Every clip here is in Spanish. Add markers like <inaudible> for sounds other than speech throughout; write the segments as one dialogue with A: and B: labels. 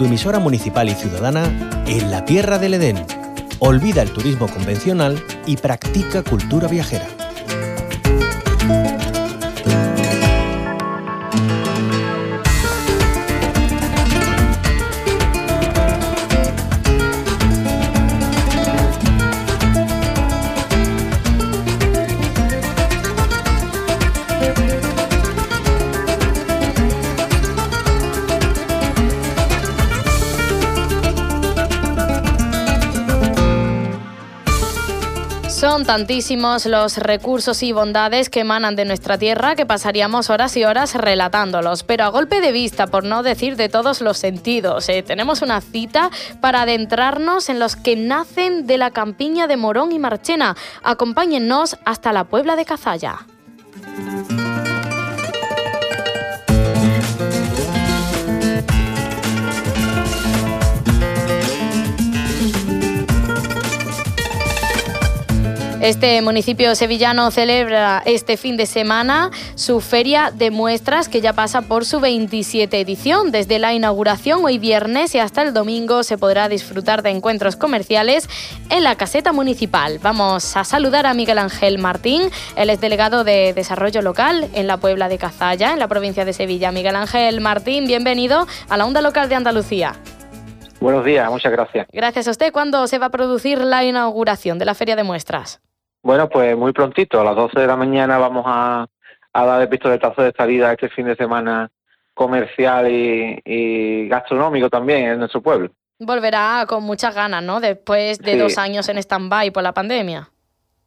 A: tu emisora municipal y ciudadana en la Tierra del Edén. Olvida el turismo convencional y practica cultura viajera.
B: Son tantísimos los recursos y bondades que emanan de nuestra tierra que pasaríamos horas y horas relatándolos, pero a golpe de vista, por no decir de todos los sentidos, eh, tenemos una cita para adentrarnos en los que nacen de la campiña de Morón y Marchena. Acompáñennos hasta la Puebla de Cazalla. Este municipio sevillano celebra este fin de semana su feria de muestras que ya pasa por su 27 edición. Desde la inauguración hoy viernes y hasta el domingo se podrá disfrutar de encuentros comerciales en la caseta municipal. Vamos a saludar a Miguel Ángel Martín, él es delegado de Desarrollo Local en la Puebla de Cazalla, en la provincia de Sevilla. Miguel Ángel Martín, bienvenido a la Onda Local de Andalucía.
C: Buenos días, muchas gracias.
B: Gracias a usted. ¿Cuándo se va a producir la inauguración de la feria de muestras?
C: Bueno, pues muy prontito, a las 12 de la mañana vamos a, dar el pistoletazo de salida este fin de semana comercial y, gastronómico también en nuestro pueblo.
B: Volverá con muchas ganas, ¿no? Después de dos años en stand-by por la pandemia.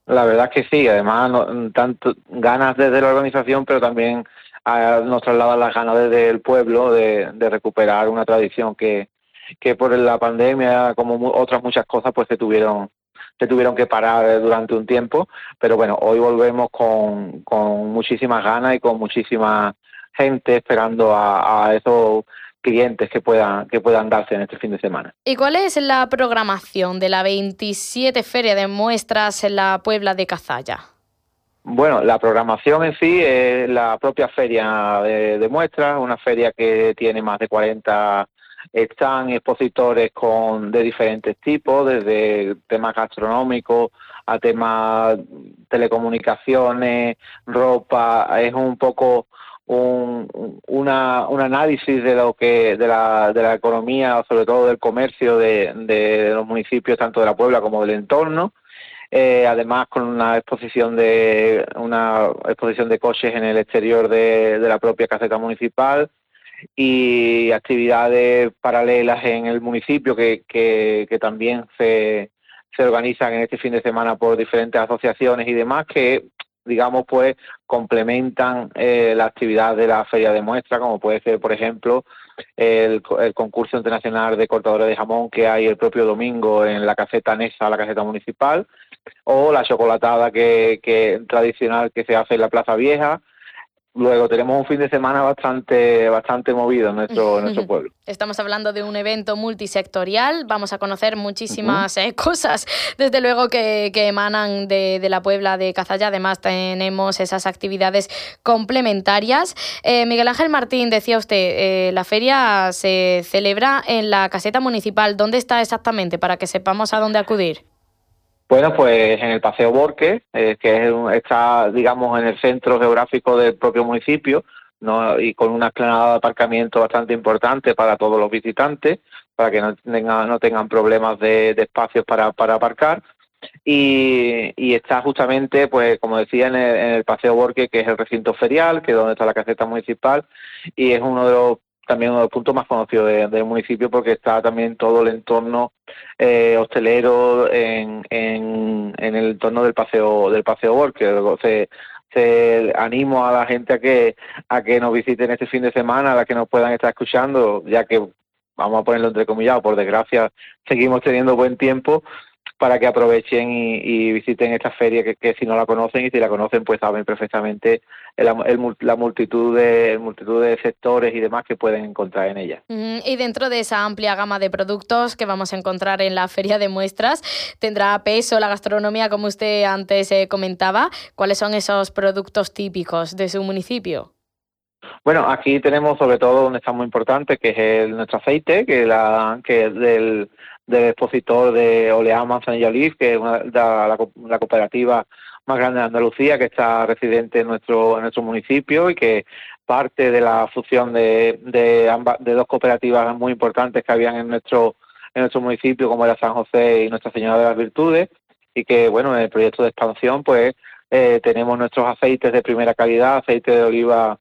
C: La verdad es que sí, además tanto ganas desde la organización, pero también nos trasladan las ganas desde el pueblo de, recuperar una tradición que, que por la pandemia, como otras muchas cosas, pues se tuvieron se tuvieron que parar durante un tiempo, pero bueno, hoy volvemos con, con muchísimas ganas y con muchísima gente esperando a, esos clientes que puedan que puedan darse en este fin de semana.
B: ¿Y cuál es la programación de la 27 Feria de Muestras en la Puebla de Cazalla?
C: Bueno, la programación en sí es la propia feria de, de muestras, una feria que tiene más de 40 están expositores con de diferentes tipos, desde temas gastronómicos a temas telecomunicaciones, ropa, es un poco un, una, un análisis de lo que de la, de la economía, sobre todo del comercio de, de los municipios tanto de la Puebla como del entorno. Eh, además con una exposición de una exposición de coches en el exterior de, de la propia caseta municipal y actividades paralelas en el municipio que, que, también se, se organizan en este fin de semana por diferentes asociaciones y demás que digamos pues complementan eh, la actividad de la feria de muestra como puede ser por ejemplo el, el, concurso internacional de cortadores de jamón que hay el propio domingo en la caseta Nesa, la caseta municipal o la chocolatada que, que tradicional que se hace en la Plaza Vieja Luego tenemos un fin de semana bastante, bastante movido en nuestro, nuestro <laughs> pueblo.
B: Estamos hablando de un evento multisectorial, vamos a conocer muchísimas eh, <laughs> cosas, desde luego que, emanan de, la Puebla de Cazalla, además tenemos esas actividades complementarias. Eh, Miguel Ángel Martín, decía usted, eh, la feria se celebra en la caseta municipal, ¿dónde está exactamente para que sepamos a dónde acudir?
C: Bueno, pues en el Paseo Borque, eh, que está, digamos, en el centro geográfico del propio municipio, ¿no? y con una explanada de aparcamiento bastante importante para todos los visitantes, para que no tengan, no tengan problemas de, espacios para, para aparcar. Y, y, está justamente, pues como decía, en el, en el, Paseo Borque, que es el recinto ferial, que es donde está la caseta municipal, y es uno de los también uno de los puntos más conocidos del municipio porque está también todo el entorno eh, hostelero en, en, en, el entorno del paseo del paseo Borque se, se animo a la gente a que a que nos visiten este fin de semana a la que nos puedan estar escuchando ya que vamos a ponerlo entrecomillado por desgracia seguimos teniendo buen tiempo para que aprovechen y, visiten esta feria que, si no la conocen y si la conocen pues saben perfectamente la multitud de multitud de sectores y demás que pueden encontrar en ella.
B: Y dentro de esa amplia gama de productos que vamos a encontrar en la feria de muestras, tendrá peso la gastronomía como usted antes eh, comentaba. ¿Cuáles son esos productos típicos de su municipio?
C: Bueno, aquí tenemos sobre todo donde está muy importante, que es el, nuestro aceite, que, la, que es del, del expositor de Oleá Manzanilla Olive, que es una, la, la, cooperativa más grande de Andalucía, que está residente en nuestro, en nuestro municipio y que parte de la fusión de, de, de dos cooperativas muy importantes que habían en nuestro, en nuestro municipio, como era San José y Nuestra Señora de las Virtudes, y que, bueno, en el proyecto de expansión, pues eh, tenemos nuestros aceites de primera calidad, aceite de oliva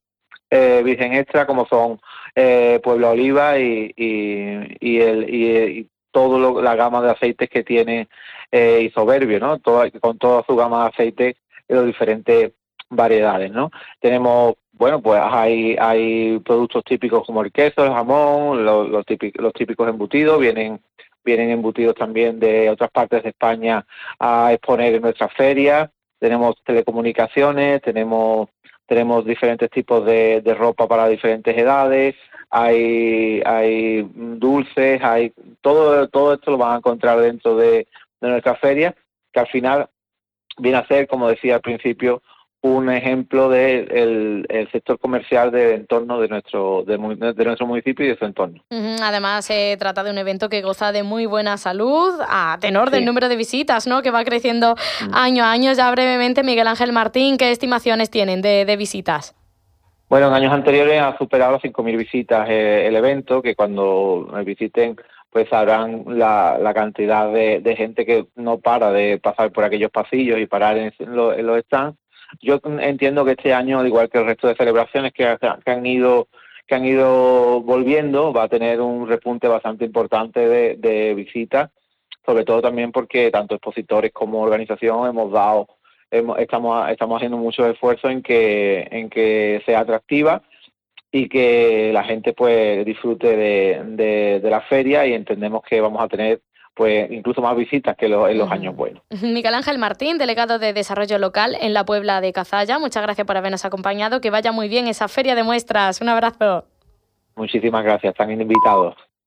C: eh, virgen extra, como son eh, Puebla Oliva y, y, y, el, y, toda la gama de aceites que tiene eh, Isoberbio, ¿no? con toda su gama de aceites de las diferentes variedades, ¿no? Tenemos, bueno, pues hay, hay productos típicos como el queso, el jamón, los, los, típicos, los típicos embutidos, vienen vienen embutidos también de otras partes de España a exponer en nuestras ferias, tenemos telecomunicaciones, tenemos tenemos diferentes tipos de, de ropa para diferentes edades, hay, hay dulces, hay todo, todo esto lo van a encontrar dentro de, de nuestra feria, que al final viene a ser, como decía al principio, un ejemplo del de el sector comercial del entorno de nuestro, de, de, nuestro municipio y de su entorno.
B: Además, se trata de un evento que goza de muy buena salud, a tenor del número de visitas, ¿no? que va creciendo mm. año a año. Ya brevemente, Miguel Ángel Martín, ¿qué estimaciones tienen de, de visitas?
C: Bueno, en años anteriores ha superado 5.000 visitas eh, el evento, que cuando me visiten pues sabrán la, la cantidad de, de, gente que no para de pasar por aquellos pasillos y parar en, en los stands yo entiendo que este año, al igual que el resto de celebraciones que, han ido que han ido volviendo, va a tener un repunte bastante importante de, de visitas, sobre todo también porque tanto expositores como organización hemos dado, hemos, estamos, estamos haciendo mucho esfuerzo en que, en que sea atractiva y que la gente pues disfrute de, de, de la feria y entendemos que vamos a tener pues incluso más visitas que en los años buenos. <laughs>
B: Miguel Ángel Martín, delegado de Desarrollo Local en la Puebla de Cazalla, muchas gracias por habernos acompañado, que vaya muy bien esa feria de muestras, un abrazo.
C: Muchísimas gracias, están invitados.